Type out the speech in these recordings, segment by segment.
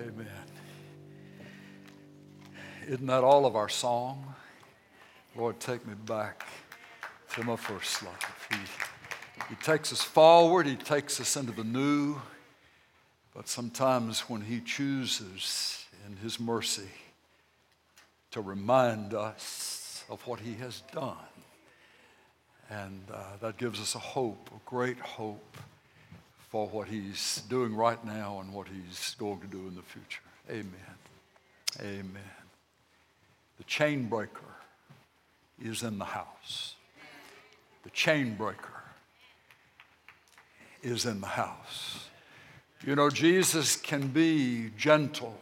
Amen. Isn't that all of our song? Lord, take me back to my first love. He, he takes us forward, He takes us into the new, but sometimes when He chooses in His mercy to remind us of what He has done, and uh, that gives us a hope, a great hope for what He's doing right now and what He's going to do in the future. Amen. Amen. The chain breaker is in the house. The chain breaker is in the house. You know, Jesus can be gentle,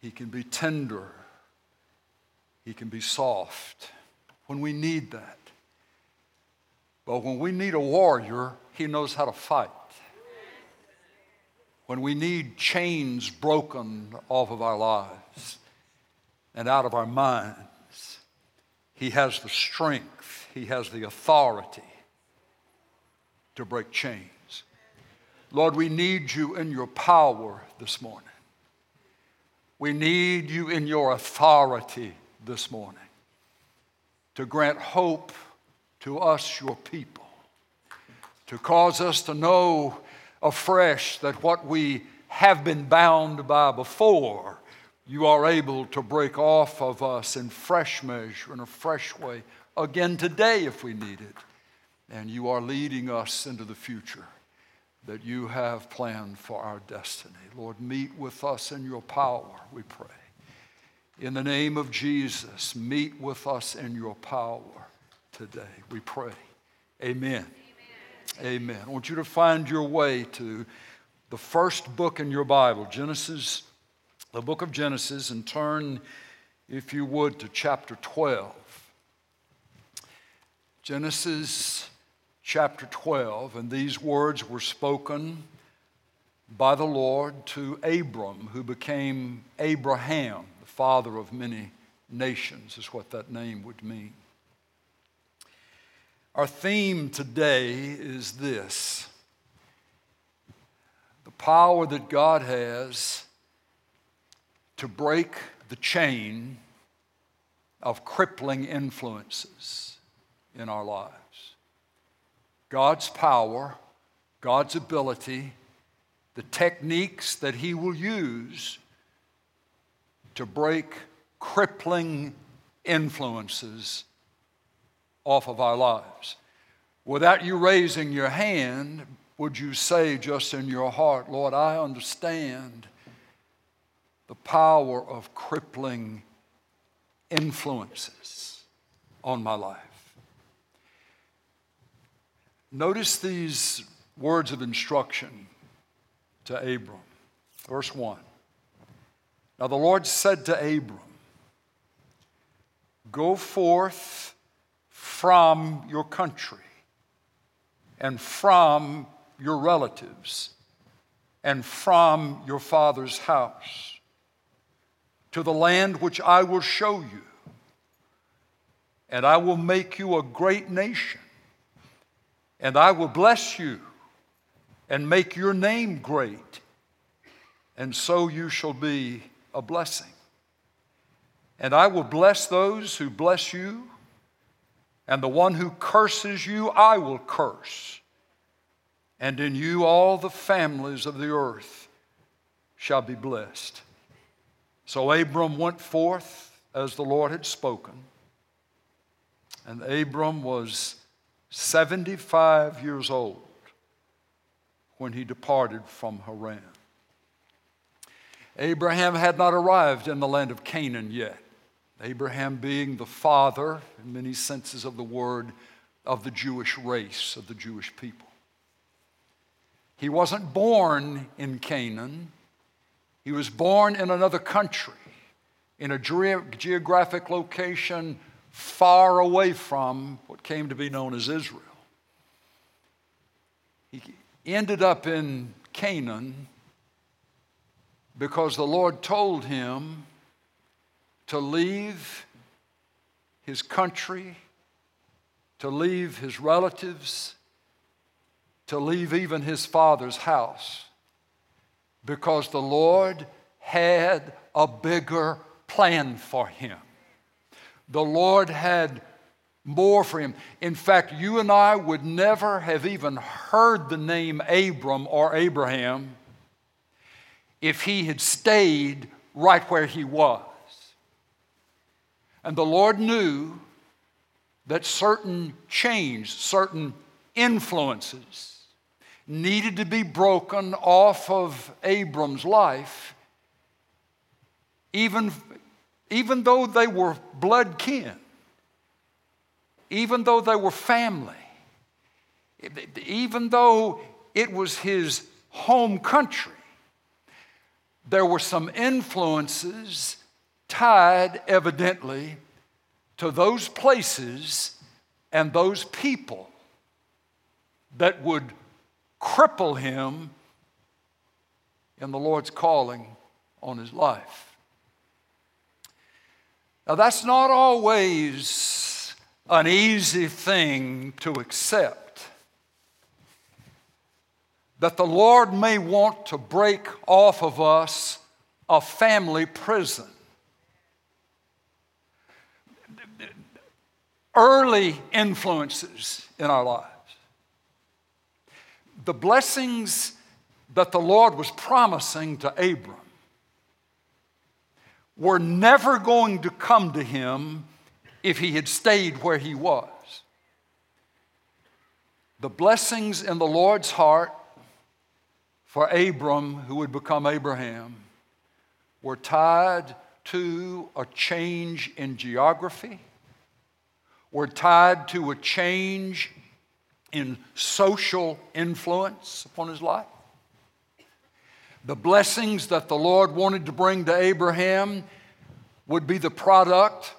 he can be tender, he can be soft when we need that. But when we need a warrior, he knows how to fight. When we need chains broken off of our lives and out of our minds, he has the strength, he has the authority to break chains. Lord, we need you in your power this morning. We need you in your authority this morning to grant hope to us, your people, to cause us to know afresh that what we have been bound by before, you are able to break off of us in fresh measure, in a fresh way, again today if we need it. And you are leading us into the future that you have planned for our destiny. Lord, meet with us in your power, we pray. In the name of Jesus, meet with us in your power today. We pray. Amen. Amen. Amen. I want you to find your way to the first book in your Bible, Genesis, the book of Genesis, and turn, if you would, to chapter 12. Genesis chapter 12, and these words were spoken by the Lord to Abram, who became Abraham, the father of many nations, is what that name would mean. Our theme today is this the power that God has to break the chain of crippling influences in our lives. God's power, God's ability, the techniques that He will use to break crippling influences off of our lives. Without you raising your hand, would you say just in your heart, Lord, I understand the power of crippling influences on my life? Notice these words of instruction to Abram. Verse 1. Now the Lord said to Abram, Go forth from your country and from your relatives and from your father's house to the land which I will show you. And I will make you a great nation, and I will bless you and make your name great, and so you shall be a blessing. And I will bless those who bless you and the one who curses you, I will curse. And in you, all the families of the earth shall be blessed. So Abram went forth as the Lord had spoken. And Abram was 75 years old when he departed from Haran. Abraham had not arrived in the land of Canaan yet. Abraham being the father, in many senses of the word, of the Jewish race, of the Jewish people. He wasn't born in Canaan, he was born in another country, in a geographic location far away from what came to be known as Israel. He ended up in Canaan because the Lord told him to leave his country, to leave his relatives, to leave even his father's house, because the Lord had a bigger plan for him. The Lord had more for him. In fact, you and I would never have even heard the name Abram or Abraham if he had stayed right where he was. And the Lord knew that certain change, certain influences needed to be broken off of Abram's life, even, even though they were blood kin, even though they were family, even though it was his home country. There were some influences tied, evidently, to those places and those people that would cripple him in the Lord's calling on his life. Now, that's not always an easy thing to accept. That the Lord may want to break off of us a family prison. Early influences in our lives the blessings that the Lord was promising to Abram were never going to come to him if he had stayed where he was. The blessings in the Lord's heart for Abram, who would become Abraham, were tied to a change in geography, were tied to a change in social influence upon his life. The blessings that the Lord wanted to bring to Abraham would be the product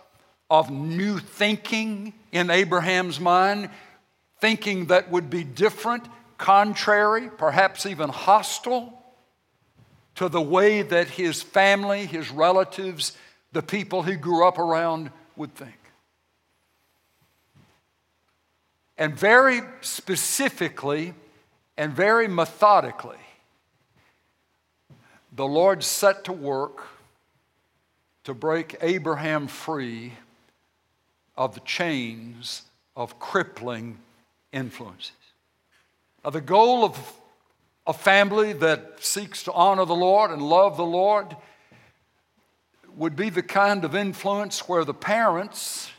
of new thinking in Abraham's mind, thinking that would be different, contrary, perhaps even hostile to the way that his family, his relatives, the people he grew up around would think. And very specifically and very methodically, the Lord set to work to break Abraham free of the chains of crippling influences. Now, the goal of a family that seeks to honor the Lord and love the Lord would be the kind of influence where the parents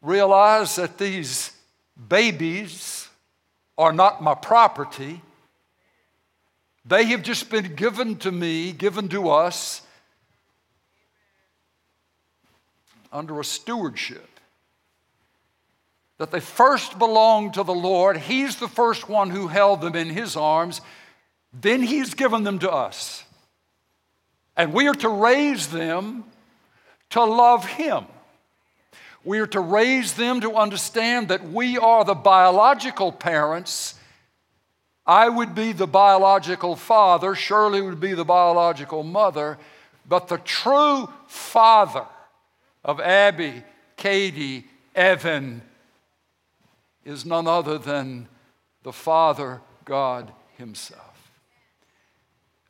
realize that these Babies are not my property. They have just been given to me, given to us under a stewardship. That they first belong to the Lord. He's the first one who held them in His arms. Then He's given them to us. And we are to raise them to love Him. We are to raise them to understand that we are the biological parents. I would be the biological father, Shirley would be the biological mother, but the true father of Abby, Katie, Evan is none other than the Father God Himself.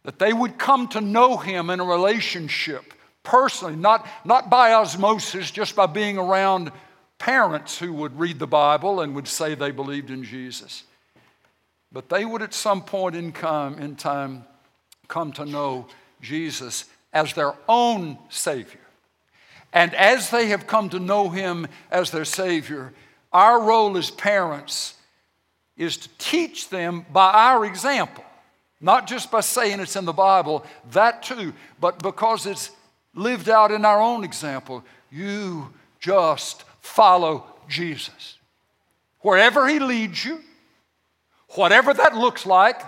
That they would come to know Him in a relationship personally, not, not by osmosis, just by being around parents who would read the Bible and would say they believed in Jesus. But they would at some point in, come, in time come to know Jesus as their own Savior. And as they have come to know Him as their Savior, our role as parents is to teach them by our example. Not just by saying it's in the Bible, that too, but because it's lived out in our own example. You just follow Jesus. Wherever He leads you, whatever that looks like,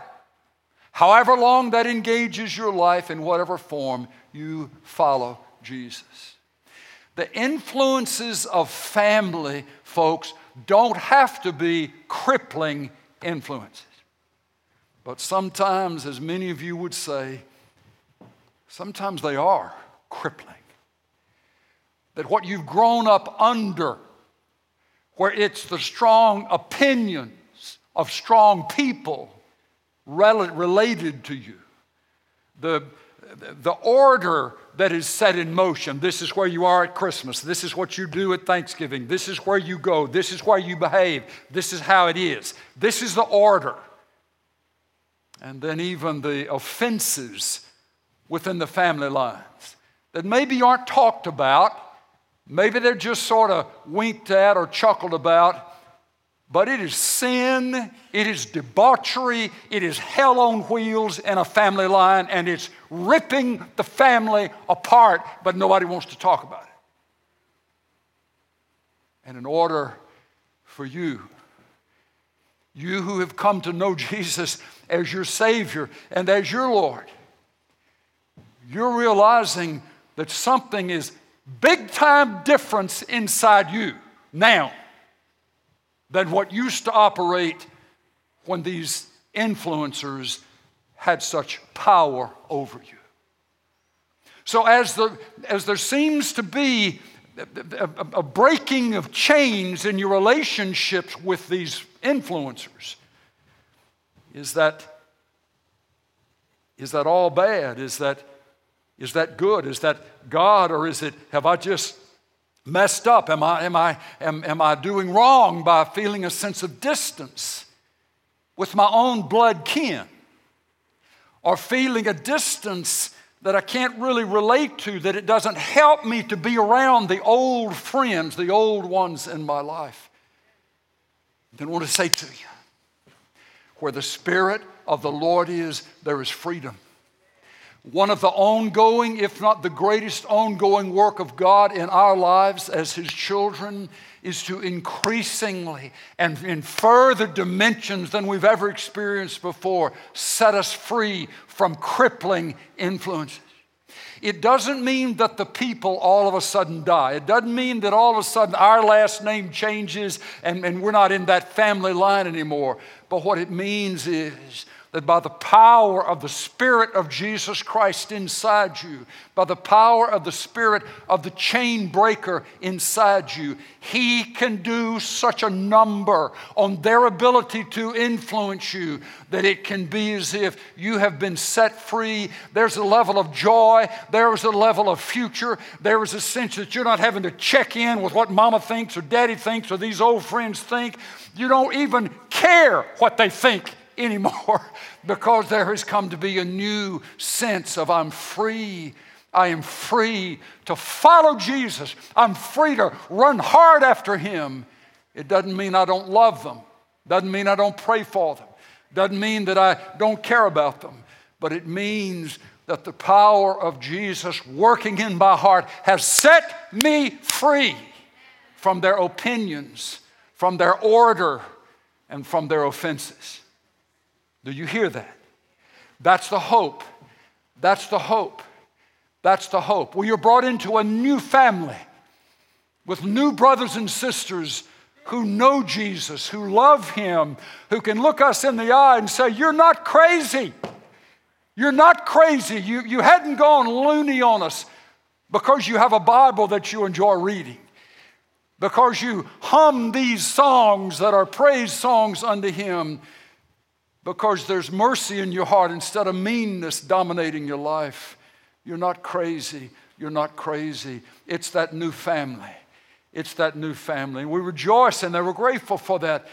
however long that engages your life, in whatever form, you follow Jesus. The influences of family, folks, don't have to be crippling influences. But sometimes, as many of you would say, sometimes they are crippling. That what you've grown up under, where it's the strong opinions of strong people related to you, the, the order that is set in motion. This is where you are at Christmas. This is what you do at Thanksgiving. This is where you go. This is where you behave. This is how it is. This is the order. And then even the offenses within the family lines that maybe aren't talked about, maybe they're just sort of winked at or chuckled about, but it is sin, it is debauchery, it is hell on wheels in a family line, and it's ripping the family apart, but nobody wants to talk about it. And in order for you, you who have come to know Jesus as your Savior and as your Lord, you're realizing that something is big time difference inside you now than what used to operate when these influencers had such power over you. So, as, the, as there seems to be a, a breaking of chains in your relationships with these influencers, is that, is that all bad? Is that, is that good? Is that God? Or is it, have I just messed up? Am I, am, I, am, am I doing wrong by feeling a sense of distance with my own blood kin? Or feeling a distance that I can't really relate to, that it doesn't help me to be around the old friends, the old ones in my life? Then I want to say to you, where the Spirit of the Lord is, there is freedom. One of the ongoing, if not the greatest ongoing work of God in our lives as His children is to increasingly and in further dimensions than we've ever experienced before set us free from crippling influences. It doesn't mean that the people all of a sudden die. It doesn't mean that all of a sudden our last name changes and, and we're not in that family line anymore. But what it means is that by the power of the Spirit of Jesus Christ inside you, by the power of the Spirit of the chain breaker inside you, He can do such a number on their ability to influence you that it can be as if you have been set free. There's a level of joy, there is a level of future, there is a sense that you're not having to check in with what mama thinks or daddy thinks or these old friends think. You don't even care what they think anymore because there has come to be a new sense of I'm free. I am free to follow Jesus. I'm free to run hard after him. It doesn't mean I don't love them. Doesn't mean I don't pray for them. Doesn't mean that I don't care about them. But it means that the power of Jesus working in my heart has set me free from their opinions, from their order, and from their offenses. Do you hear that? That's the hope. That's the hope. That's the hope. Well, you're brought into a new family with new brothers and sisters who know Jesus, who love Him, who can look us in the eye and say, You're not crazy. You're not crazy. You, you hadn't gone loony on us because you have a Bible that you enjoy reading, because you hum these songs that are praise songs unto Him because there's mercy in your heart instead of meanness dominating your life. You're not crazy. You're not crazy. It's that new family. It's that new family. And we rejoice and we're grateful for that.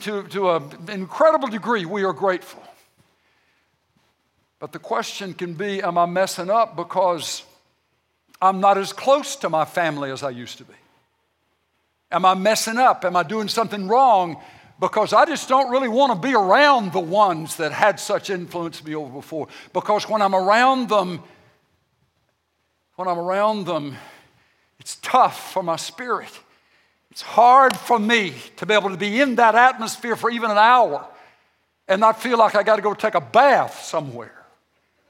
To, to an incredible degree, we are grateful. But the question can be Am I messing up because I'm not as close to my family as I used to be? Am I messing up? Am I doing something wrong because I just don't really want to be around the ones that had such influence me over before. Because when I'm around them, when I'm around them, it's tough for my spirit. It's hard for me to be able to be in that atmosphere for even an hour and not feel like I got to go take a bath somewhere.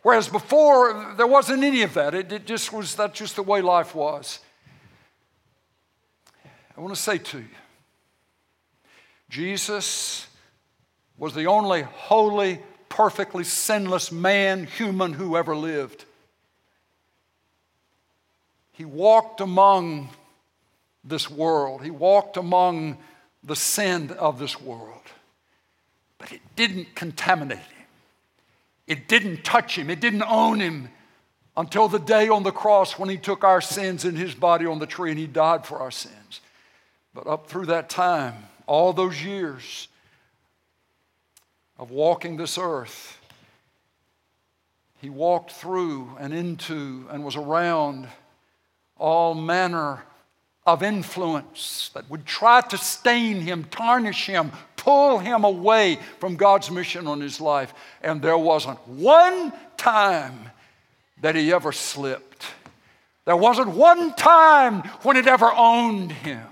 Whereas before, there wasn't any of that. It, it just was, that's just the way life was. I want to say to you, Jesus was the only holy, perfectly sinless man, human who ever lived. He walked among this world, he walked among the sin of this world, but it didn't contaminate him. It didn't touch him, it didn't own him until the day on the cross when he took our sins in his body on the tree and he died for our sins. But up through that time, all those years of walking this earth, he walked through and into and was around all manner of influence that would try to stain him, tarnish him, pull him away from God's mission on his life. And there wasn't one time that he ever slipped. There wasn't one time when it ever owned him.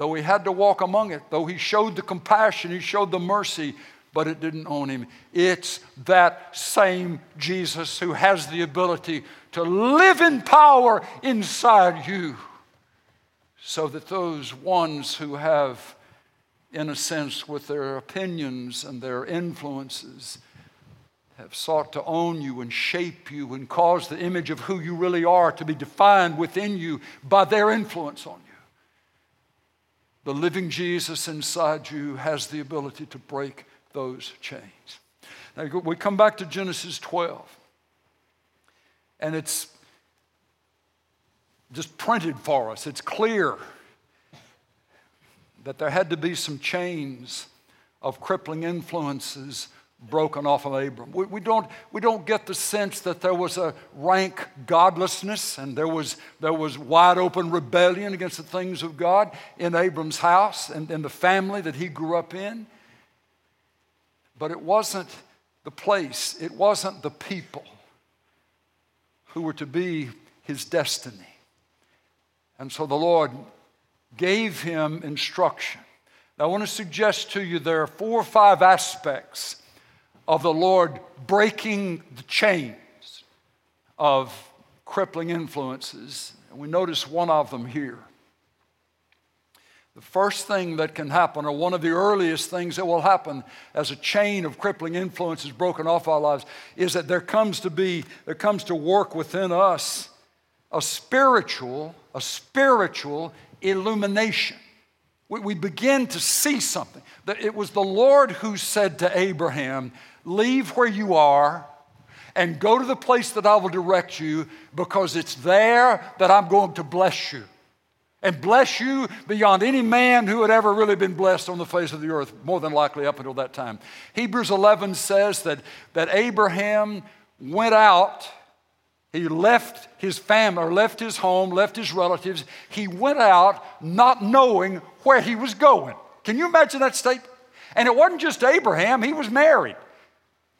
Though he had to walk among it, though he showed the compassion, he showed the mercy, but it didn't own him. It's that same Jesus who has the ability to live in power inside you so that those ones who have, in a sense, with their opinions and their influences, have sought to own you and shape you and cause the image of who you really are to be defined within you by their influence on you. The living Jesus inside you has the ability to break those chains. Now we come back to Genesis 12, and it's just printed for us. It's clear that there had to be some chains of crippling influences broken off of Abram. We, we, don't, we don't get the sense that there was a rank godlessness and there was, there was wide open rebellion against the things of God in Abram's house and in the family that he grew up in. But it wasn't the place, it wasn't the people who were to be his destiny. And so the Lord gave him instruction. Now, I want to suggest to you there are four or five aspects of the Lord breaking the chains of crippling influences. And we notice one of them here. The first thing that can happen, or one of the earliest things that will happen as a chain of crippling influence is broken off our lives, is that there comes to be, there comes to work within us a spiritual, a spiritual illumination. We, we begin to see something. That it was the Lord who said to Abraham, Leave where you are and go to the place that I will direct you because it's there that I'm going to bless you. And bless you beyond any man who had ever really been blessed on the face of the earth, more than likely up until that time. Hebrews 11 says that, that Abraham went out he left his family, or left his home, left his relatives. He went out not knowing where he was going. Can you imagine that statement? And it wasn't just Abraham, he was married.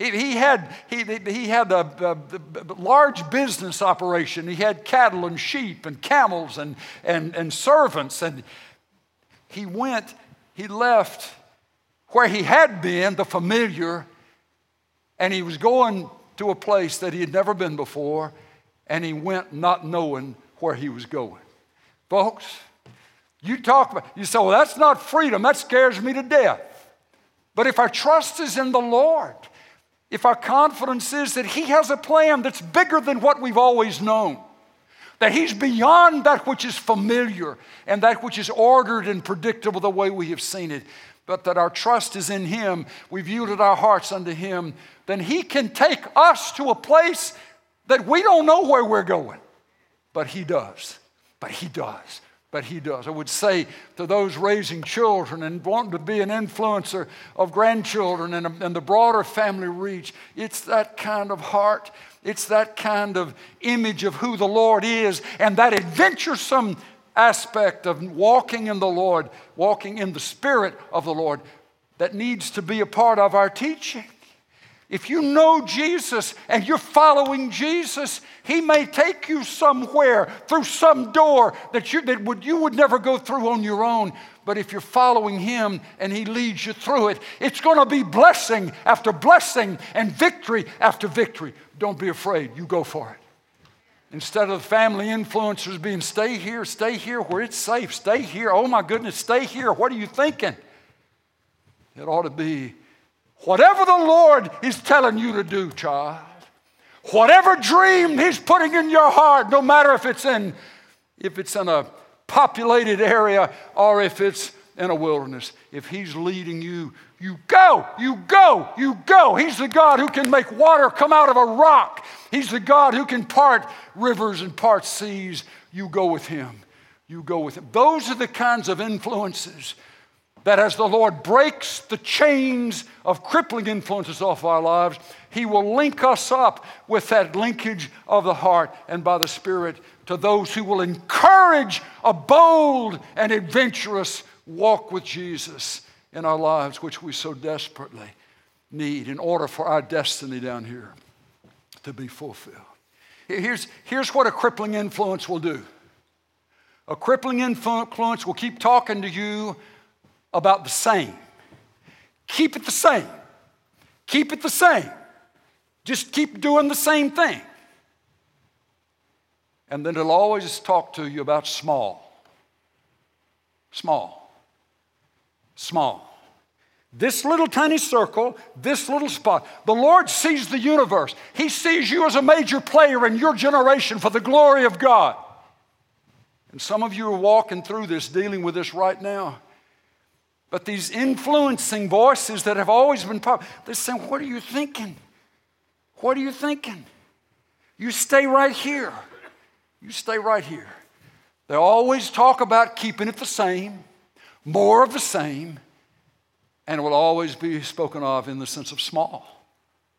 He, he had, he, he had a, a, a, large business operation. He had cattle and sheep and camels and, and, and servants. And he went, he left where he had been, the familiar, and he was going to a place that he had never been before, and he went not knowing where he was going. Folks, you talk about, you say, well, that's not freedom. That scares me to death. But if our trust is in the Lord, if our confidence is that He has a plan that's bigger than what we've always known, that He's beyond that which is familiar and that which is ordered and predictable the way we have seen it, but that our trust is in Him, we've yielded our hearts unto Him, then He can take us to a place that we don't know where we're going. But He does. But He does. But He does. I would say to those raising children and wanting to be an influencer of grandchildren and, and the broader family reach, it's that kind of heart. It's that kind of image of who the Lord is and that adventuresome aspect of walking in the Lord, walking in the Spirit of the Lord, that needs to be a part of our teaching. If you know Jesus and you're following Jesus, He may take you somewhere through some door that you, that would, you would never go through on your own. But if you're following Him and He leads you through it, it's going to be blessing after blessing and victory after victory. Don't be afraid, you go for it. Instead of the family influencers being, stay here, stay here where it's safe, stay here, oh my goodness, stay here, what are you thinking? It ought to be whatever the Lord is telling you to do, child, whatever dream He's putting in your heart, no matter if it's in, if it's in a populated area or if it's in a wilderness, if He's leading you You go, you go, you go. He's the God who can make water come out of a rock. He's the God who can part rivers and part seas. You go with Him. You go with Him. Those are the kinds of influences that as the Lord breaks the chains of crippling influences off our lives, He will link us up with that linkage of the heart and by the Spirit to those who will encourage a bold and adventurous walk with Jesus in our lives, which we so desperately need in order for our destiny down here to be fulfilled. Here's, here's what a crippling influence will do a crippling influence will keep talking to you about the same. Keep it the same. Keep it the same. Just keep doing the same thing. And then it'll always talk to you about small. Small small. This little tiny circle, this little spot. The Lord sees the universe. He sees you as a major player in your generation for the glory of God. And some of you are walking through this, dealing with this right now. But these influencing voices that have always been powerful, they're saying, What are you thinking? What are you thinking? You stay right here. You stay right here. They always talk about keeping it the same more of the same, and it will always be spoken of in the sense of small.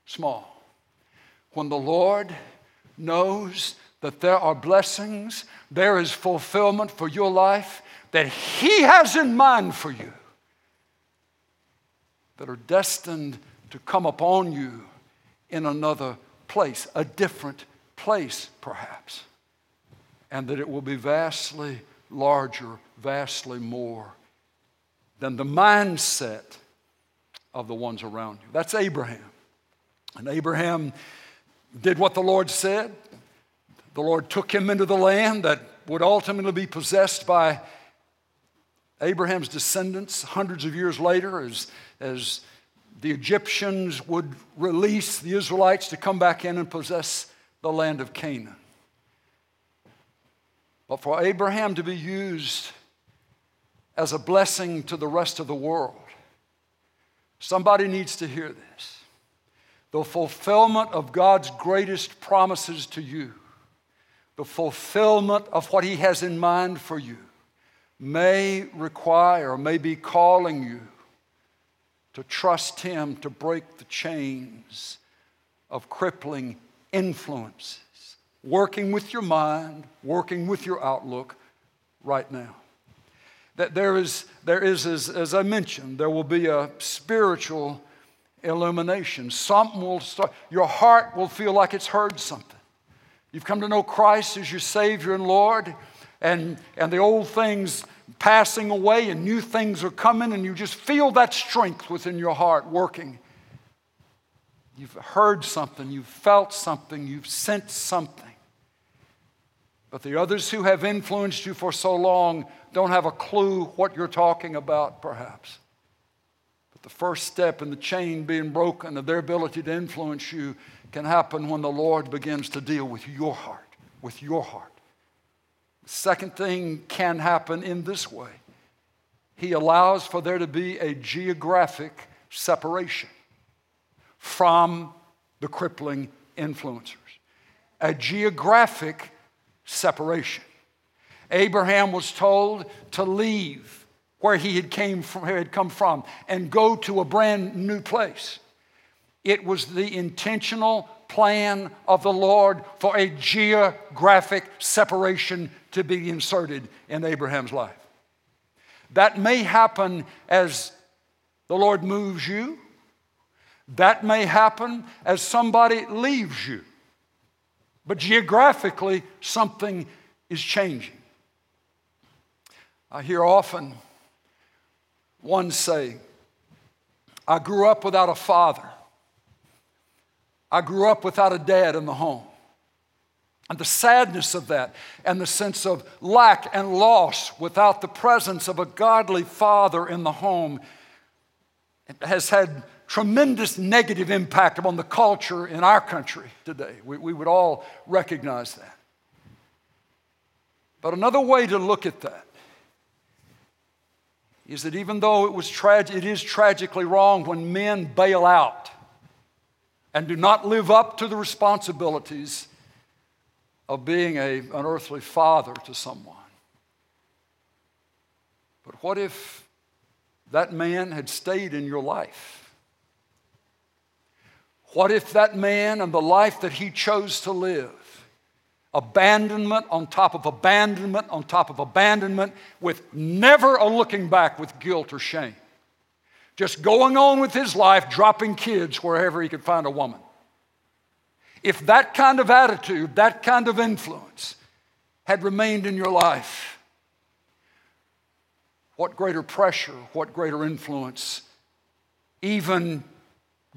Small. When the Lord knows that there are blessings, there is fulfillment for your life that He has in mind for you that are destined to come upon you in another place, a different place perhaps, and that it will be vastly larger, vastly more than the mindset of the ones around you. That's Abraham. And Abraham did what the Lord said. The Lord took him into the land that would ultimately be possessed by Abraham's descendants hundreds of years later as, as the Egyptians would release the Israelites to come back in and possess the land of Canaan. But for Abraham to be used as a blessing to the rest of the world. Somebody needs to hear this. The fulfillment of God's greatest promises to you, the fulfillment of what He has in mind for you, may require, may be calling you to trust Him to break the chains of crippling influences, working with your mind, working with your outlook right now that there is, there is as, as I mentioned, there will be a spiritual illumination. Something will start, your heart will feel like it's heard something. You've come to know Christ as your Savior and Lord, and, and the old things passing away and new things are coming, and you just feel that strength within your heart working. You've heard something, you've felt something, you've sensed something. But the others who have influenced you for so long don't have a clue what you're talking about, perhaps. But the first step in the chain being broken of their ability to influence you can happen when the Lord begins to deal with your heart, with your heart. Second thing can happen in this way He allows for there to be a geographic separation from the crippling influencers. A geographic separation. Abraham was told to leave where he had, came from, where he had come from and go to a brand new place. It was the intentional plan of the Lord for a geographic separation to be inserted in Abraham's life. That may happen as the Lord moves you. That may happen as somebody leaves you. But geographically, something is changing. I hear often one say, I grew up without a father. I grew up without a dad in the home. And the sadness of that, and the sense of lack and loss without the presence of a godly father in the home, has had tremendous negative impact upon the culture in our country today. We, we would all recognize that. But another way to look at that is that even though it was tragic, it is tragically wrong when men bail out and do not live up to the responsibilities of being a, an earthly father to someone. But what if that man had stayed in your life? What if that man and the life that he chose to live abandonment on top of abandonment on top of abandonment with never a looking back with guilt or shame. Just going on with his life, dropping kids wherever he could find a woman. If that kind of attitude, that kind of influence had remained in your life, what greater pressure, what greater influence, even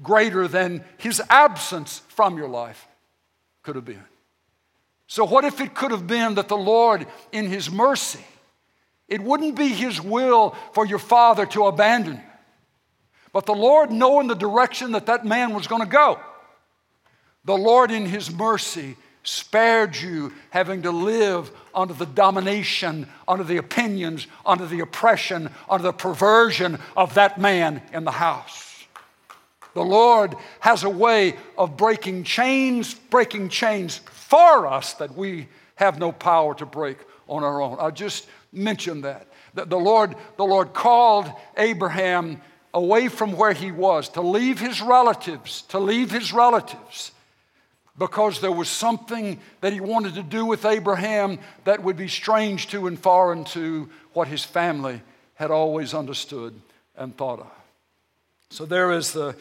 greater than his absence from your life could have been. So, what if it could have been that the Lord, in His mercy, it wouldn't be His will for your father to abandon you, but the Lord, knowing the direction that that man was going to go, the Lord, in His mercy, spared you having to live under the domination, under the opinions, under the oppression, under the perversion of that man in the house. The Lord has a way of breaking chains, breaking chains for us that we have no power to break on our own. I just mentioned that. The Lord, the Lord called Abraham away from where he was, to leave his relatives, to leave his relatives, because there was something that he wanted to do with Abraham that would be strange to and foreign to what his family had always understood and thought of. So there is the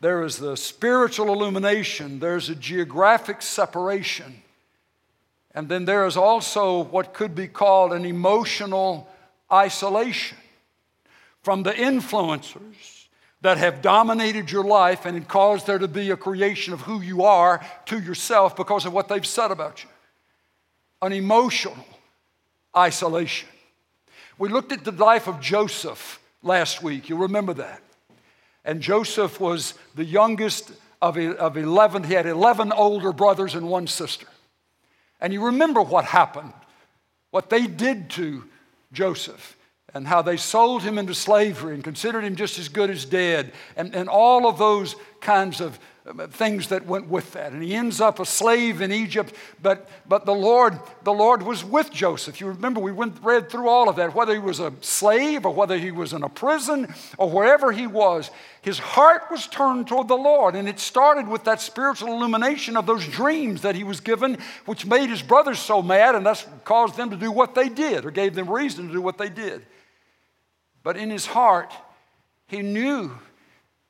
there is the spiritual illumination, there's a geographic separation, and then there is also what could be called an emotional isolation from the influencers that have dominated your life and caused there to be a creation of who you are to yourself because of what they've said about you. An emotional isolation. We looked at the life of Joseph last week. You remember that. And Joseph was the youngest of 11. He had 11 older brothers and one sister. And you remember what happened, what they did to Joseph, and how they sold him into slavery and considered him just as good as dead, and, and all of those kinds of um, things that went with that. And he ends up a slave in Egypt, but, but the, Lord, the Lord was with Joseph. You remember, we went, read through all of that, whether he was a slave or whether he was in a prison or wherever he was. His heart was turned toward the Lord, and it started with that spiritual illumination of those dreams that he was given, which made his brothers so mad, and that's caused them to do what they did, or gave them reason to do what they did. But in his heart, he knew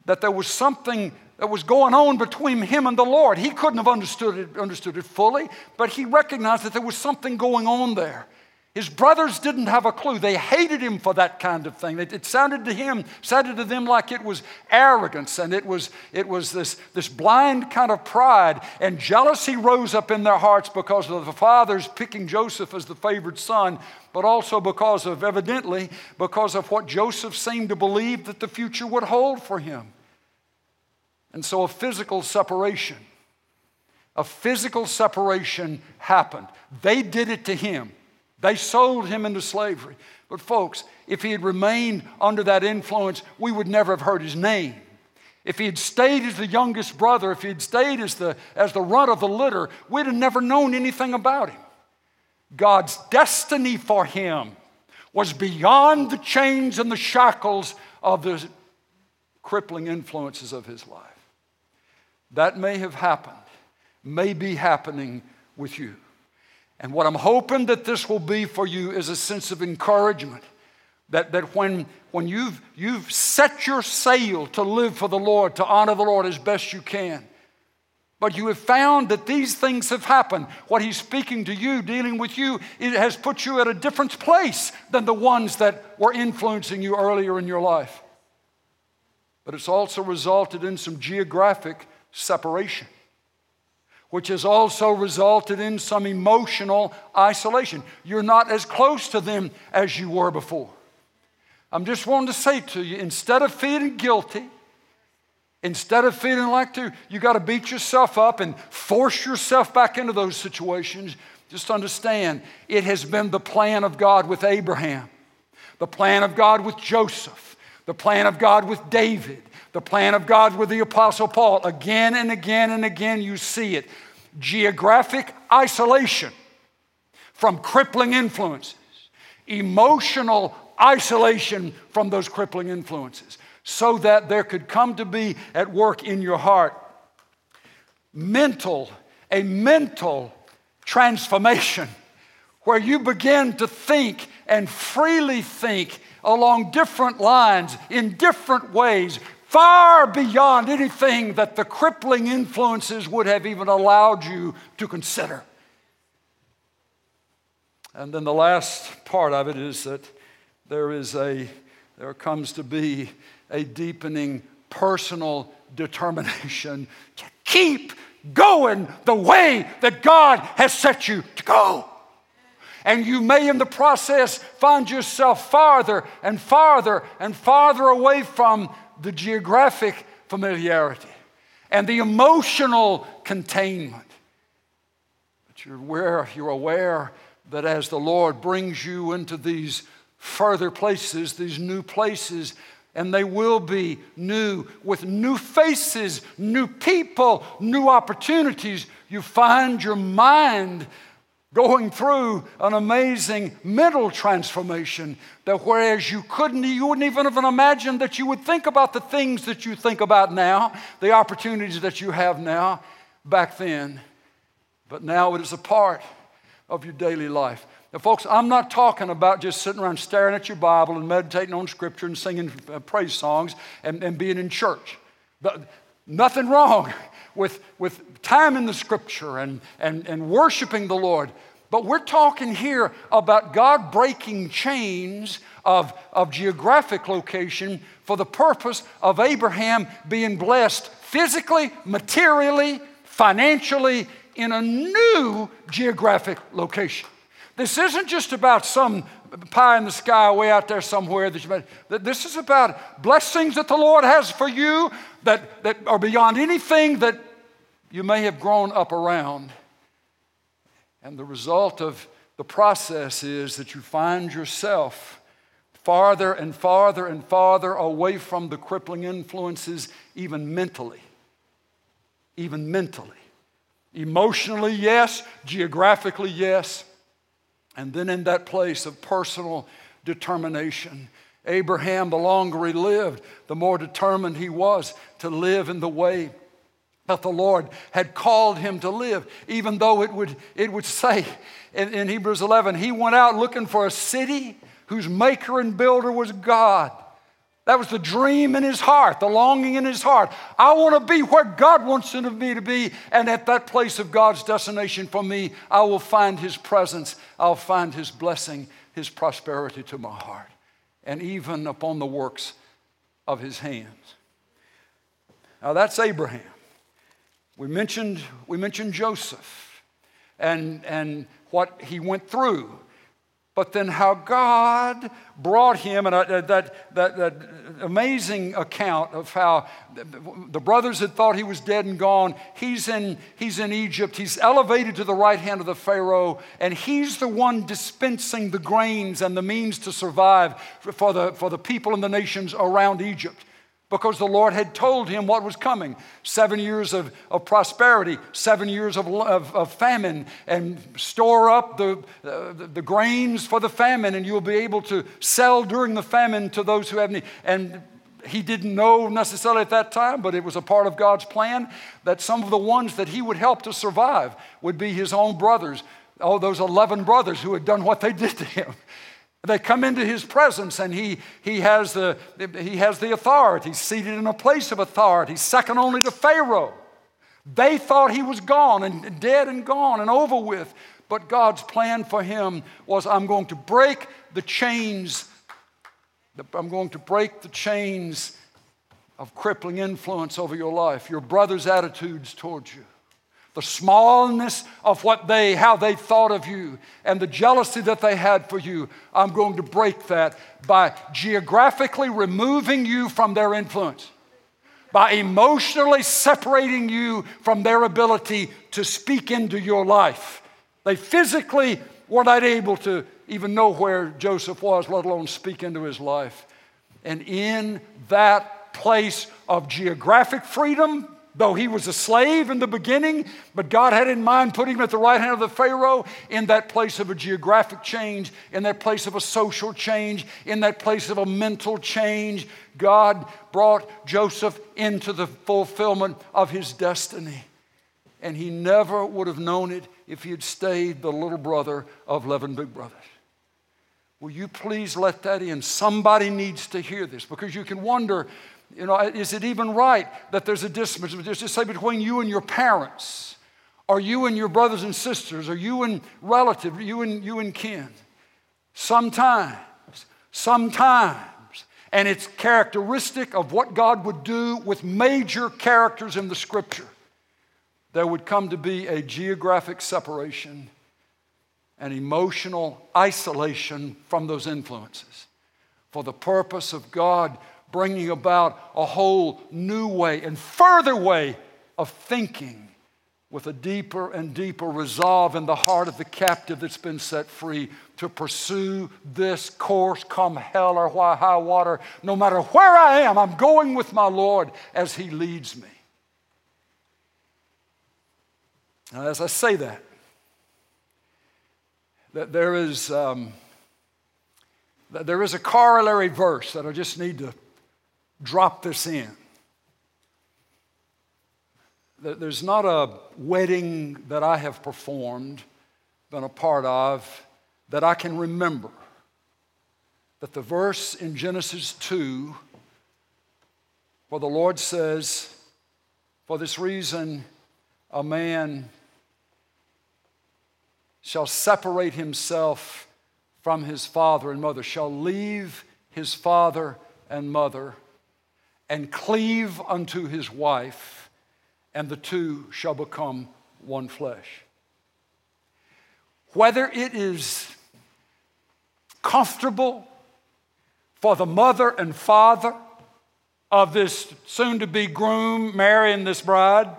that there was something that was going on between him and the Lord. He couldn't have understood it, understood it fully, but he recognized that there was something going on there. His brothers didn't have a clue. They hated him for that kind of thing. It, it, sounded to him, sounded to them like it was arrogance and it was, it was this, this blind kind of pride. And jealousy rose up in their hearts because of the fathers picking Joseph as the favored son, but also because of, evidently, because of what Joseph seemed to believe that the future would hold for him. And so a physical separation, a physical separation happened. They did it to him. They sold him into slavery. But, folks, if he had remained under that influence, we would never have heard his name. If he had stayed as the youngest brother, if he had stayed as the, as the runt of the litter, we'd have never known anything about him. God's destiny for him was beyond the chains and the shackles of the crippling influences of his life. That may have happened, may be happening with you. And what I'm hoping that this will be for you is a sense of encouragement. That, that when, when you've, you've set your sail to live for the Lord, to honor the Lord as best you can, but you have found that these things have happened. What He's speaking to you, dealing with you, it has put you at a different place than the ones that were influencing you earlier in your life. But it's also resulted in some geographic separation, which has also resulted in some emotional isolation. You're not as close to them as you were before. I'm just wanting to say to you instead of feeling guilty, instead of feeling like to, you got to beat yourself up and force yourself back into those situations, just understand it has been the plan of God with Abraham the plan of God with Joseph, the plan of God with David, the plan of God with the Apostle Paul. Again and again and again, you see it. Geographic isolation from crippling influences, emotional isolation from those crippling influences, so that there could come to be at work in your heart mental, a mental transformation where you begin to think and freely think along different lines in different ways, far beyond anything that the crippling influences would have even allowed you to consider. And then the last part of it is that there is a there comes to be a deepening personal determination to keep going the way that God has set you to go. And you may, in the process, find yourself farther and farther and farther away from the geographic familiarity and the emotional containment. But you're aware, you're aware that as the Lord brings you into these further places, these new places, and they will be new with new faces, new people, new opportunities. You find your mind going through an amazing mental transformation that whereas you couldn't you wouldn't even have imagined that you would think about the things that you think about now the opportunities that you have now back then but now it is a part of your daily life now, folks, I'm not talking about just sitting around staring at your Bible and meditating on Scripture and singing uh, praise songs and, and being in church. But nothing wrong with, with time in the Scripture and, and, and worshiping the Lord. But we're talking here about God breaking chains of, of geographic location for the purpose of Abraham being blessed physically, materially, financially in a new geographic location. This isn't just about some pie in the sky way out there somewhere. That you, this is about blessings that the Lord has for you that, that are beyond anything that you may have grown up around. And the result of the process is that you find yourself farther and farther and farther away from the crippling influences, even mentally. Even mentally. Emotionally, yes. Geographically, yes. And then in that place of personal determination, Abraham, the longer he lived, the more determined he was to live in the way that the Lord had called him to live, even though it would, it would say in, in Hebrews 11, he went out looking for a city whose maker and builder was God. That was the dream in his heart, the longing in his heart. I want to be where God wants me to be, and at that place of God's destination for me, I will find his presence, I'll find his blessing, his prosperity to my heart, and even upon the works of his hands. Now that's Abraham. We mentioned, we mentioned Joseph and, and what he went through but then how God brought him, and uh, that, that, that, amazing account of how the brothers had thought he was dead and gone. He's in, he's in Egypt. He's elevated to the right hand of the Pharaoh, and he's the one dispensing the grains and the means to survive for the, for the people and the nations around Egypt because the Lord had told him what was coming seven years of, of prosperity, seven years of, of, of famine, and store up the, uh, the, grains for the famine, and you'll be able to sell during the famine to those who have need. And he didn't know necessarily at that time, but it was a part of God's plan that some of the ones that he would help to survive would be his own brothers. Oh, those 11 brothers who had done what they did to him. They come into his presence and he, he, has the, he has the authority, seated in a place of authority, second only to Pharaoh. They thought he was gone and dead and gone and over with. But God's plan for him was I'm going to break the chains, I'm going to break the chains of crippling influence over your life, your brother's attitudes towards you the smallness of what they, how they thought of you, and the jealousy that they had for you, I'm going to break that by geographically removing you from their influence, by emotionally separating you from their ability to speak into your life. They physically were not able to even know where Joseph was, let alone speak into his life. And in that place of geographic freedom, though he was a slave in the beginning, but God had in mind putting him at the right hand of the Pharaoh in that place of a geographic change, in that place of a social change, in that place of a mental change. God brought Joseph into the fulfillment of his destiny. And he never would have known it if he had stayed the little brother of 11 big brothers. Will you please let that in? Somebody needs to hear this because you can wonder, you know, is it even right that there's a distance, just say between you and your parents, or you and your brothers and sisters, or you and relative, you and you and kin? Sometimes, sometimes, and it's characteristic of what God would do with major characters in the scripture. There would come to be a geographic separation and emotional isolation from those influences for the purpose of God bringing about a whole new way and further way of thinking with a deeper and deeper resolve in the heart of the captive that's been set free to pursue this course come hell or high water. No matter where I am, I'm going with my Lord as He leads me. Now, as I say that, that there is, um, that there is a corollary verse that I just need to drop this in. There's not a wedding that I have performed, been a part of, that I can remember that the verse in Genesis 2, where the Lord says, For this reason, a man shall separate himself from his father and mother, shall leave his father and mother, and cleave unto his wife, and the two shall become one flesh. Whether it is comfortable for the mother and father of this soon to be groom marrying this bride,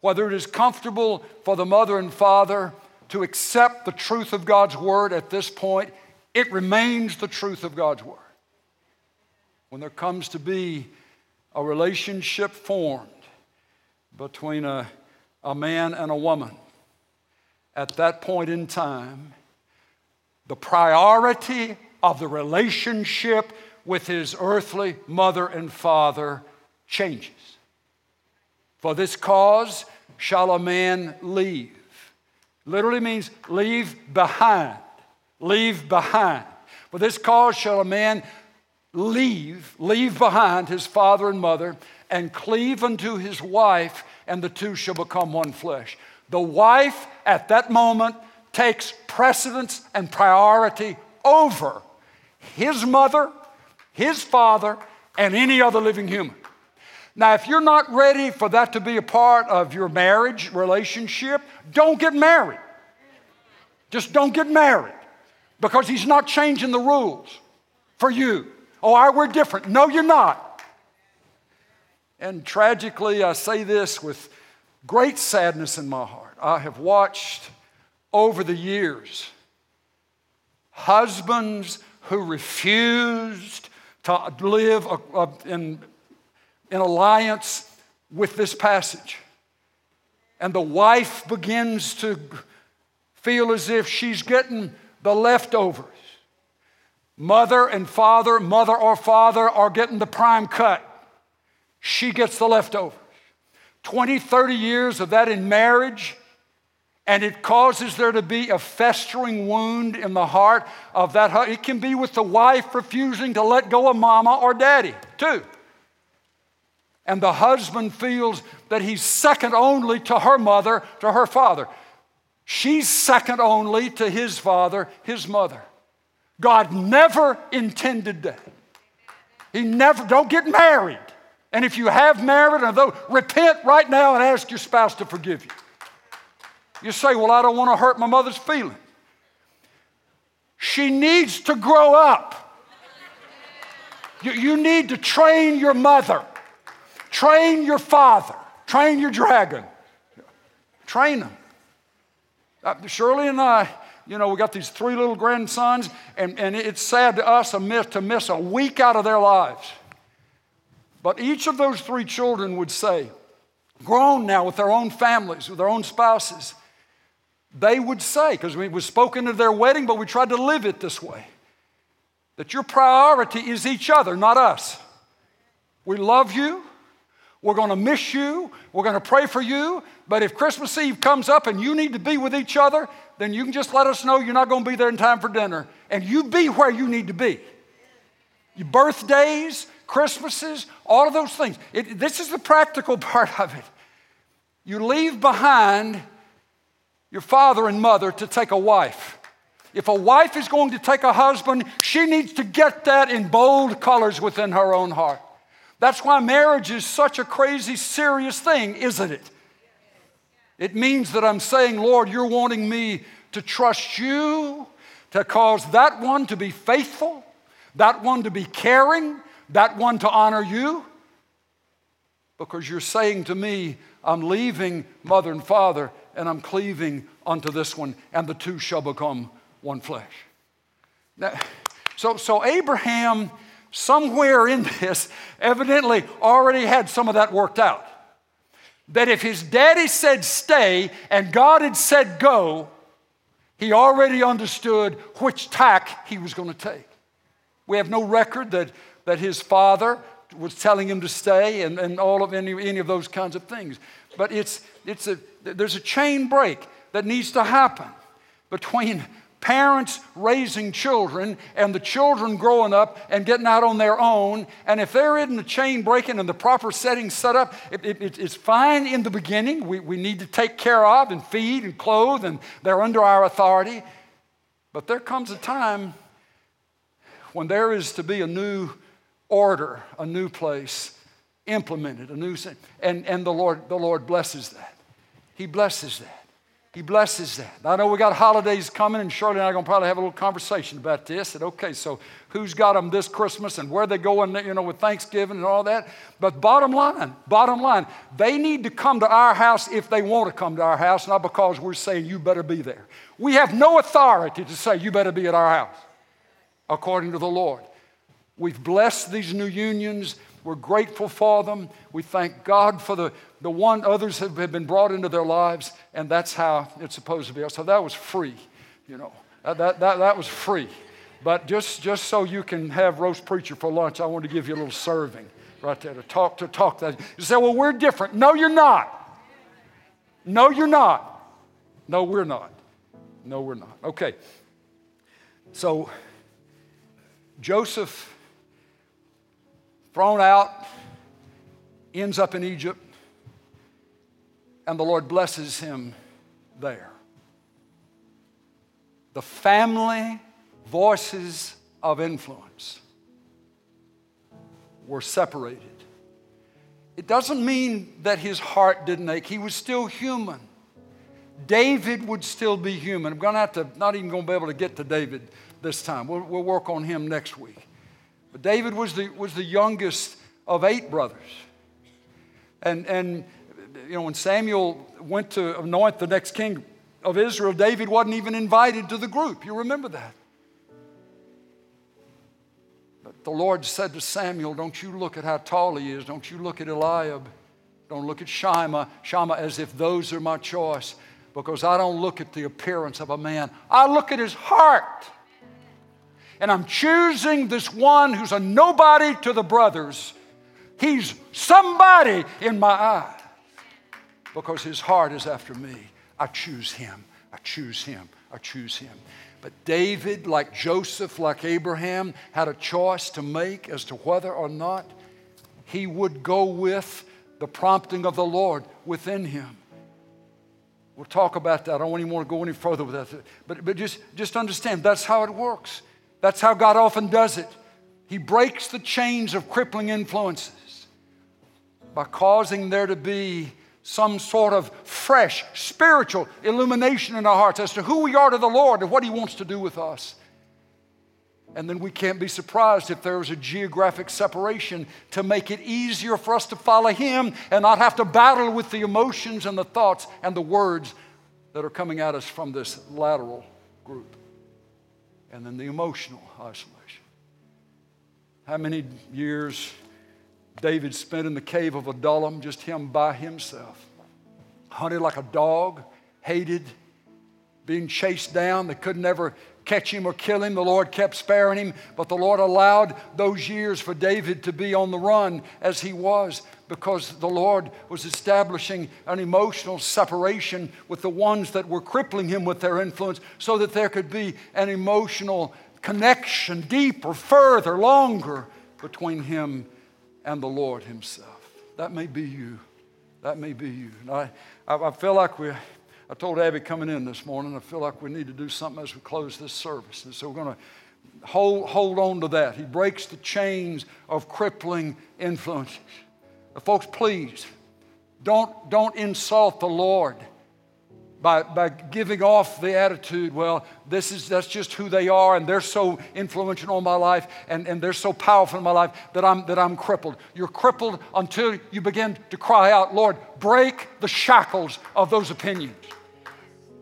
whether it is comfortable for the mother and father to accept the truth of God's word at this point, it remains the truth of God's word. When there comes to be a relationship formed between a, a man and a woman, at that point in time, the priority of the relationship with his earthly mother and father changes. For this cause shall a man leave. Literally means leave behind. Leave behind. For this cause shall a man leave, leave behind his father and mother, and cleave unto his wife, and the two shall become one flesh. The wife at that moment takes precedence and priority over his mother, his father, and any other living human. Now, if you're not ready for that to be a part of your marriage relationship, don't get married. Just don't get married because he's not changing the rules for you. Oh, I, we're different. No, you're not. And tragically, I say this with great sadness in my heart. I have watched over the years husbands who refused to live in in alliance with this passage. And the wife begins to feel as if she's getting the leftovers. Mother and father, mother or father are getting the prime cut. She gets the leftovers. 20, 30 years of that in marriage, and it causes there to be a festering wound in the heart of that. It can be with the wife refusing to let go of mama or daddy, too and the husband feels that he's second only to her mother, to her father. She's second only to his father, his mother. God never intended that. He never, don't get married. And if you have married, although, repent right now and ask your spouse to forgive you. You say, Well, I don't want to hurt my mother's feelings. She needs to grow up. You, you need to train your mother. Train your father, train your dragon, train them. Uh, Shirley and I, You know, we got these three little grandsons, and, and it's sad to us to miss, to miss a week out of their lives. But each of those three children would say, grown now with their own families, with their own spouses, they would say, because we was spoken at their wedding, but we tried to live it this way, that your priority is each other, not us. We love you. We're going to miss you. We're going to pray for you. But if Christmas Eve comes up and you need to be with each other, then you can just let us know you're not going to be there in time for dinner. And you be where you need to be. Your birthdays, Christmases, all of those things. It, this is the practical part of it. You leave behind your father and mother to take a wife. If a wife is going to take a husband, she needs to get that in bold colors within her own heart. That's why marriage is such a crazy, serious thing, isn't it? It means that I'm saying, Lord, you're wanting me to trust you, to cause that one to be faithful, that one to be caring, that one to honor you. Because you're saying to me, I'm leaving mother and father and I'm cleaving unto this one, and the two shall become one flesh. Now, so, so Abraham somewhere in this, evidently already had some of that worked out. That if his daddy said stay and God had said go, he already understood which tack he was going to take. We have no record that, that his father was telling him to stay and, and all of any, any of those kinds of things. But it's, it's a, there's a chain break that needs to happen between parents raising children and the children growing up and getting out on their own. And if there isn't a chain breaking and the proper setting set up, it, it, it's fine in the beginning. We, we need to take care of and feed and clothe, and they're under our authority. But there comes a time when there is to be a new order, a new place implemented, a new and, and the Lord, the Lord blesses that. He blesses that. He blesses that. I know we got holidays coming, and Shirley and I are going to probably have a little conversation about this. And okay, so who's got them this Christmas and where they going, you know, with Thanksgiving and all that. But bottom line, bottom line, they need to come to our house if they want to come to our house, not because we're saying you better be there. We have no authority to say you better be at our house, according to the Lord. We've blessed these new unions. We're grateful for them. We thank God for the, the one others have, have been brought into their lives, and that's how it's supposed to be. So that was free, you know. That, that, that, was free. But just, just so you can have roast preacher for lunch, I want to give you a little serving right there to talk to talk that. You say, well, we're different. No, you're not. No, you're not. No, we're not. No, we're not. Okay. So Joseph thrown out, ends up in Egypt, and the Lord blesses him there. The family voices of influence were separated. It doesn't mean that his heart didn't ache. He was still human. David would still be human. I'm going to have to, not even going to be able to get to David this time. We'll, we'll work on him next week. But David was the, was the youngest of eight brothers. And, and, you know, when Samuel went to anoint the next king of Israel, David wasn't even invited to the group. You remember that. But the Lord said to Samuel, Don't you look at how tall he is. Don't you look at Eliab. Don't look at Shammah, Shammah as if those are my choice. Because I don't look at the appearance of a man, I look at his heart and I'm choosing this one who's a nobody to the brothers. He's somebody in my eyes because his heart is after me. I choose him. I choose him. I choose him. But David, like Joseph, like Abraham, had a choice to make as to whether or not he would go with the prompting of the Lord within him. We'll talk about that. I don't even want to go any further with that. But, but just, just understand that's how it works. That's how God often does it. He breaks the chains of crippling influences by causing there to be some sort of fresh spiritual illumination in our hearts as to who we are to the Lord and what He wants to do with us. And then we can't be surprised if there is a geographic separation to make it easier for us to follow Him and not have to battle with the emotions and the thoughts and the words that are coming at us from this lateral group. And then the emotional isolation. How many years David spent in the cave of Adullam, just him by himself, hunted like a dog, hated, being chased down. They could never catch him or kill him. The Lord kept sparing him, but the Lord allowed those years for David to be on the run as he was because the Lord was establishing an emotional separation with the ones that were crippling him with their influence so that there could be an emotional connection, deeper, further, longer between him and the Lord himself. That may be you. That may be you. And I, I, feel like we I told Abby coming in this morning, I feel like we need to do something as we close this service. And so we're going to hold, hold on to that. He breaks the chains of crippling influences. Folks, please don't, don't insult the Lord by, by giving off the attitude, well, this is, that's just who they are, and they're so influential on my life, and, and they're so powerful in my life that I'm, that I'm crippled. You're crippled until you begin to cry out, Lord, break the shackles of those opinions.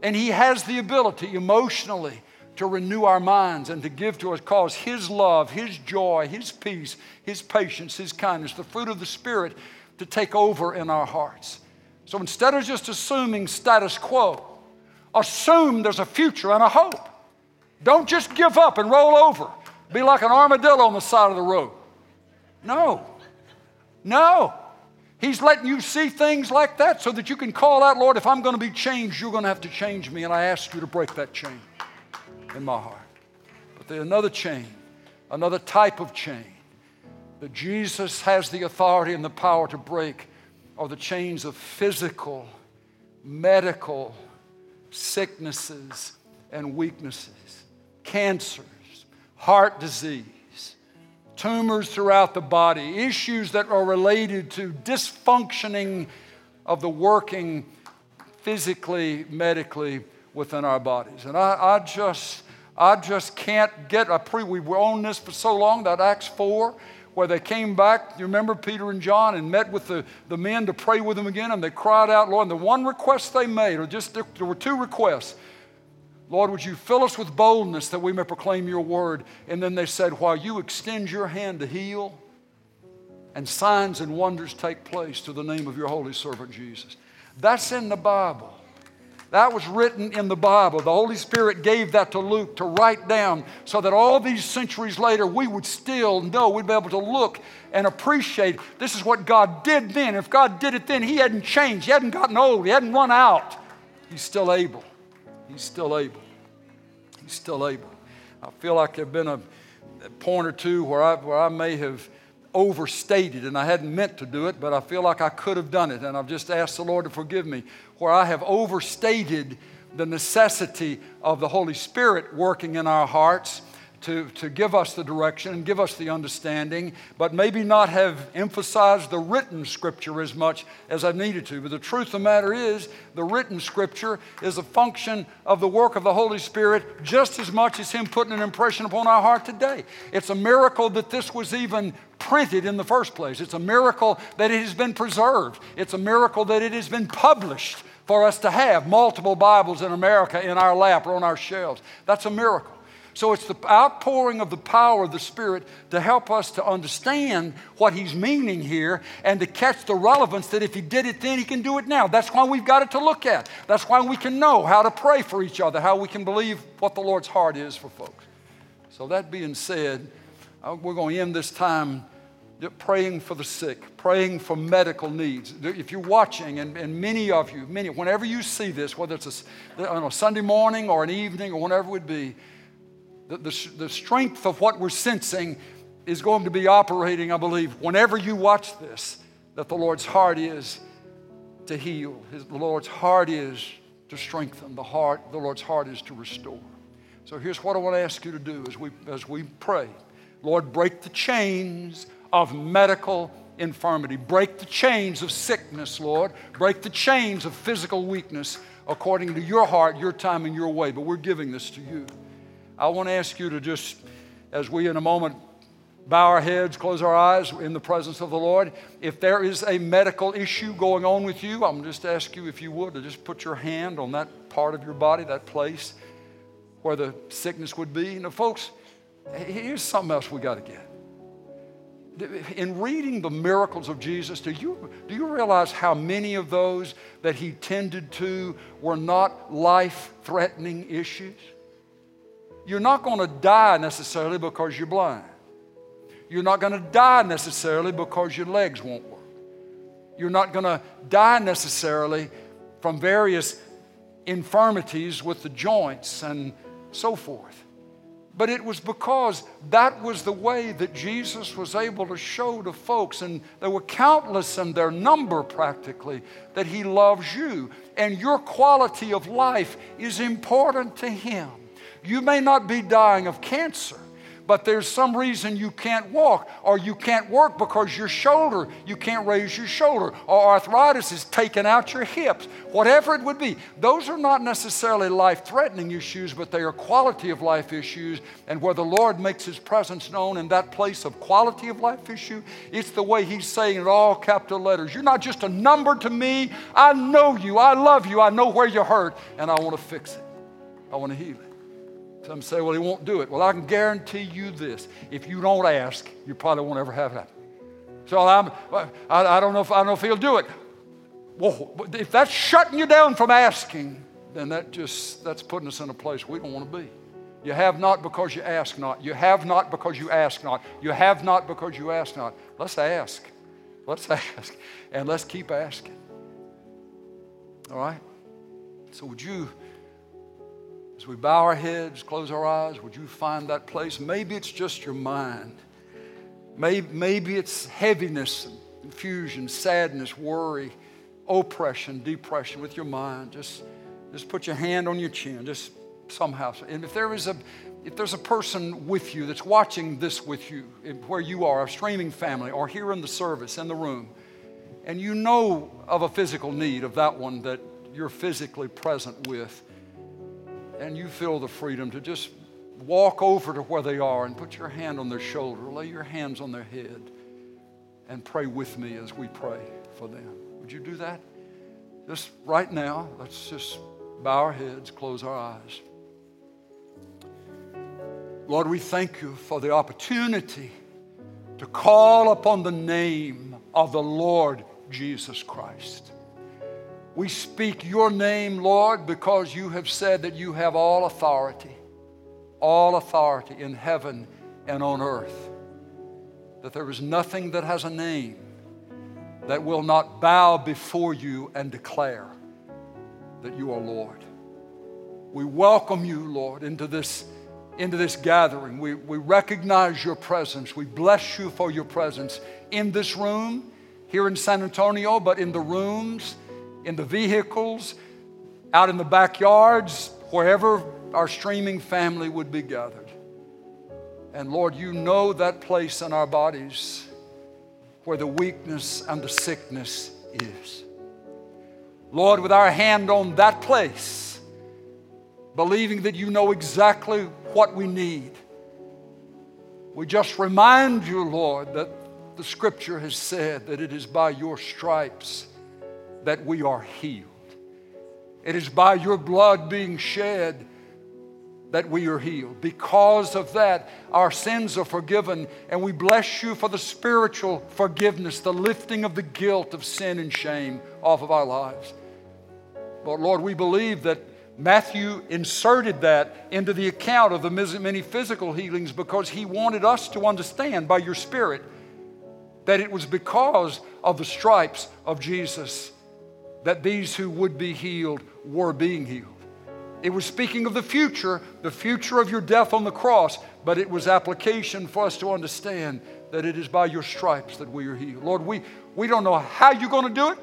And He has the ability emotionally to renew our minds and to give to us cause His love, His joy, His peace, His patience, His kindness, the fruit of the Spirit to take over in our hearts. So instead of just assuming status quo, assume there's a future and a hope. Don't just give up and roll over, be like an armadillo on the side of the road. No, no. He's letting you see things like that so that you can call out, Lord, if I'm going to be changed, you're going to have to change me. And I ask you to break that chain in my heart. But there's another chain, another type of chain that Jesus has the authority and the power to break are the chains of physical, medical sicknesses and weaknesses, cancers, heart disease tumors throughout the body, issues that are related to dysfunctioning of the working physically, medically within our bodies. And I, I just, I just can't get a pre. We were on this for so long that Acts 4, where they came back, you remember Peter and John, and met with the, the men to pray with them again, and they cried out, Lord. And the one request they made, or just there were two requests. Lord, would you fill us with boldness that we may proclaim your word? And then they said, While you extend your hand to heal, and signs and wonders take place to the name of your holy servant Jesus. That's in the Bible. That was written in the Bible. The Holy Spirit gave that to Luke to write down so that all these centuries later we would still know, we'd be able to look and appreciate this is what God did then. If God did it then, He hadn't changed, He hadn't gotten old, He hadn't run out. He's still able. He's still able. He's still able. I feel like there have been a, a point or two where I, where I may have overstated and I hadn't meant to do it, but I feel like I could have done it. And I've just asked the Lord to forgive me where I have overstated the necessity of the Holy Spirit working in our hearts to, to give us the direction and give us the understanding, but maybe not have emphasized the written scripture as much as I needed to. But the truth of the matter is, the written scripture is a function of the work of the Holy Spirit just as much as Him putting an impression upon our heart today. It's a miracle that this was even printed in the first place. It's a miracle that it has been preserved. It's a miracle that it has been published for us to have multiple Bibles in America in our lap or on our shelves. That's a miracle. So it's the outpouring of the power of the Spirit to help us to understand what He's meaning here and to catch the relevance that if He did it then, He can do it now. That's why we've got it to look at. That's why we can know how to pray for each other, how we can believe what the Lord's heart is for folks. So, that being said, uh, we're going to end this time praying for the sick, praying for medical needs. If you're watching, and, and many of you, many, whenever you see this, whether it's a, on a Sunday morning or an evening or whenever it would be, the, the, the strength of what we're sensing is going to be operating, I believe, whenever you watch this, that the Lord's heart is to heal. His, the Lord's heart is to strengthen. The heart, the Lord's heart is to restore. So here's what I want to ask you to do as we, as we pray. Lord, break the chains of medical infirmity. Break the chains of sickness, Lord. Break the chains of physical weakness according to your heart, your time, and your way. But we're giving this to you. I want to ask you to just, as we in a moment bow our heads, close our eyes in the presence of the Lord. If there is a medical issue going on with you, I'm just ask you if you would to just put your hand on that part of your body, that place where the sickness would be. Now, folks, here's something else we got to get in reading the miracles of Jesus, do you, do you realize how many of those that he tended to were not life threatening issues? You're not going to die necessarily because you're blind. You're not going to die necessarily because your legs won't work. You're not going to die necessarily from various infirmities with the joints and so forth. But it was because that was the way that Jesus was able to show to folks, and there were countless in their number practically, that He loves you. And your quality of life is important to Him. You may not be dying of cancer, but there's some reason you can't walk or you can't work because your shoulder, you can't raise your shoulder, or arthritis is taking out your hips, whatever it would be. Those are not necessarily life threatening issues, but they are quality of life issues. And where the Lord makes His presence known in that place of quality of life issue, it's the way He's saying in all capital letters You're not just a number to me. I know you. I love you. I know where you hurt, and I want to fix it. I want to heal it. Some say, well, he won't do it. Well, I can guarantee you this. If you don't ask, you probably won't ever have that. So I'm, I, I, don't know if, I don't know if he'll do it. Well, if that's shutting you down from asking, then that just, that's putting us in a place we don't want to be. You have not because you ask not. You have not because you ask not. You have not because you ask not. Let's ask. Let's ask. And let's keep asking. All right? So would you as we bow our heads, close our eyes, would you find that place? Maybe it's just your mind. Maybe, maybe it's heaviness, confusion, sadness, worry, oppression, depression with your mind. Just, just put your hand on your chin, just somehow. And if there is a if there's a person with you that's watching this with you, eh, where you are, a streaming family, or here in the service, in the room, and you know of a physical need of that one that you're physically present with, and you feel the freedom to just walk over to where they are and put your hand on their shoulder, lay your hands on their head, and pray with me as we pray for them. Would you do that? Just right now, let's just bow our heads, close our eyes. Lord, we thank you for the opportunity to call upon the name of the Lord Jesus Christ. We speak your name, Lord, because you have said that you have all authority, all authority in heaven and on earth. That there is nothing that has a name that will not bow before you and declare that you are Lord. We welcome you, Lord, into this, into this gathering. We, we recognize your presence. We bless you for your presence in this room, here in San Antonio, but in the rooms in the vehicles, out in the backyards, wherever our streaming family would be gathered. And Lord, you know that place in our bodies where the weakness and the sickness is. Lord, with our hand on that place, believing that you know exactly what we need, we just remind you, Lord, that the scripture has said that it is by your stripes that we are healed. It is by your blood being shed that we are healed. Because of that, our sins are forgiven, and we bless you for the spiritual forgiveness, the lifting of the guilt of sin and shame off of our lives. But Lord, we believe that Matthew inserted that into the account of the many physical healings because he wanted us to understand by your Spirit that it was because of the stripes of Jesus that these who would be healed were being healed. It was speaking of the future, the future of your death on the cross, but it was application for us to understand that it is by your stripes that we are healed. Lord, we, we don't know how you're going to do it.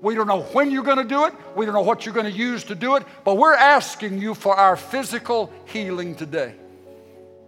We don't know when you're going to do it. We don't know what you're going to use to do it, but we're asking you for our physical healing today.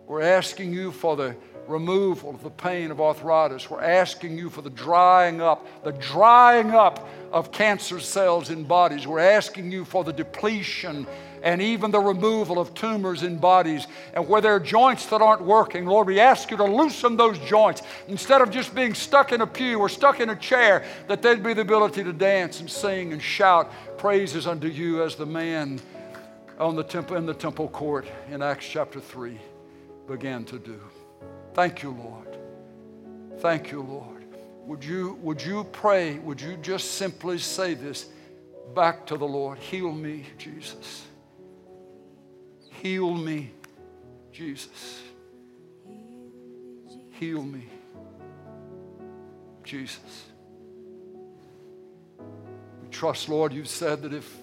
We're asking you for the removal of the pain of arthritis. We're asking you for the drying up, the drying up of cancer cells in bodies. We're asking you for the depletion and even the removal of tumors in bodies. And where there are joints that aren't working, Lord, we ask you to loosen those joints. Instead of just being stuck in a pew or stuck in a chair, that there'd be the ability to dance and sing and shout praises unto you as the man on the temple in the temple court in Acts chapter 3 began to do. Thank you, Lord. Thank you, Lord. Would you, would you pray? Would you just simply say this back to the Lord? Heal me, Jesus. Heal me, Jesus. Heal me, Jesus. We trust, Lord, you've said that if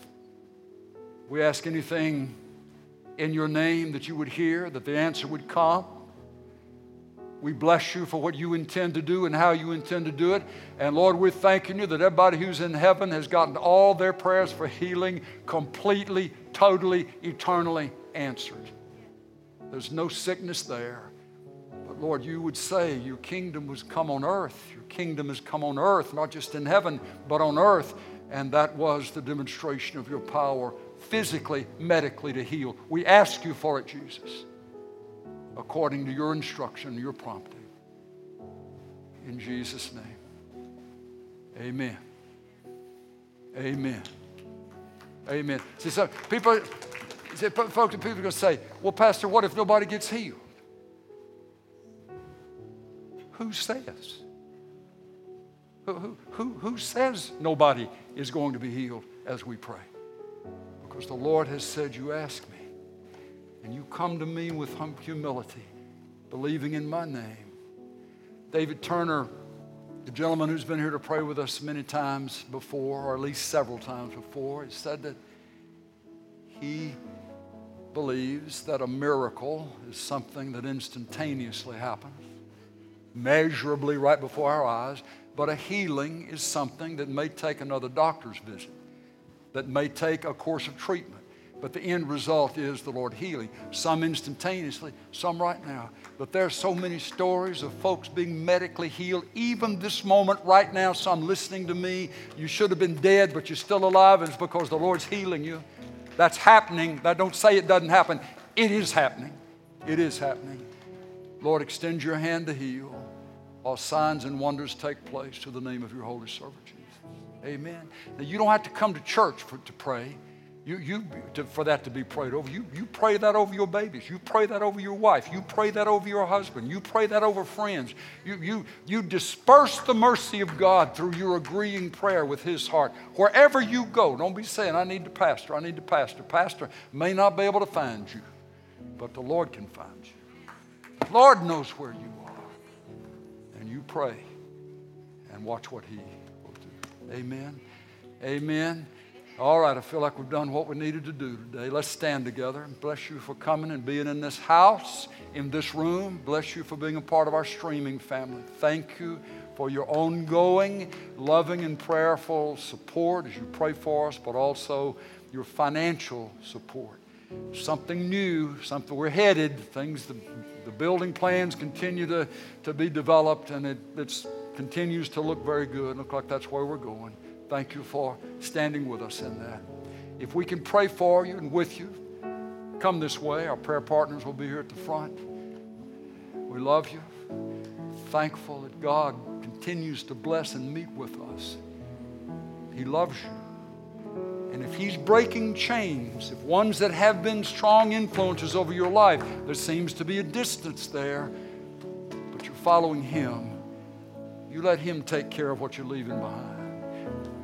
we ask anything in your name that you would hear, that the answer would come. We bless you for what you intend to do and how you intend to do it. And Lord, we're thanking you that everybody who's in heaven has gotten all their prayers for healing completely, totally, eternally answered. There's no sickness there. But Lord, you would say your kingdom was come on earth. Your kingdom has come on earth, not just in heaven, but on earth. And that was the demonstration of your power physically, medically to heal. We ask you for it, Jesus according to your instruction, your prompting. In Jesus' name. Amen. Amen. Amen. See, so people, see, folks, people are going to say, well, Pastor, what if nobody gets healed? Who says? Who, who, who, who says nobody is going to be healed as we pray? Because the Lord has said, You ask me and you come to me with humility, believing in my name. David Turner, the gentleman who's been here to pray with us many times before, or at least several times before, he said that he believes that a miracle is something that instantaneously happens, measurably right before our eyes, but a healing is something that may take another doctor's visit, that may take a course of treatment but the end result is the Lord healing. Some instantaneously, some right now. But there are so many stories of folks being medically healed. Even this moment, right now, some listening to me, you should have been dead, but you're still alive, and it's because the Lord's healing you. That's happening. I don't say it doesn't happen. It is happening. It is happening. Lord, extend your hand to heal while signs and wonders take place to the name of your holy servant Jesus. Amen. Now, you don't have to come to church for, to pray. You, you, to, for that to be prayed over. You, you pray that over your babies. You pray that over your wife. You pray that over your husband. You pray that over friends. You, you, you disperse the mercy of God through your agreeing prayer with His heart. Wherever you go, don't be saying, I need the pastor, I need the pastor. Pastor may not be able to find you, but the Lord can find you. The Lord knows where you are. And you pray and watch what He will do. Amen. Amen. All right, I feel like we've done what we needed to do today. Let's stand together and bless you for coming and being in this house, in this room. Bless you for being a part of our streaming family. Thank you for your ongoing, loving, and prayerful support as you pray for us, but also your financial support. Something new, something we're headed, things, the, the building plans continue to, to be developed, and it continues to look very good. Look like that's where we're going. Thank you for standing with us in that. If we can pray for you and with you, come this way. Our prayer partners will be here at the front. We love you. Thankful that God continues to bless and meet with us. He loves you. And if He's breaking chains, if ones that have been strong influences over your life, there seems to be a distance there, but you're following Him, you let Him take care of what you're leaving behind.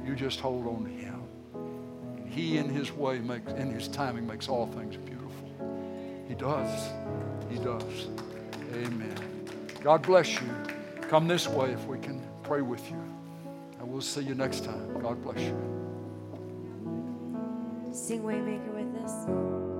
You just hold on to Him. And He, in His way, makes, in His timing, makes all things beautiful. He does. He does. Amen. God bless you. Come this way if we can pray with you. And we'll see you next time. God bless you. Sing Waymaker with us.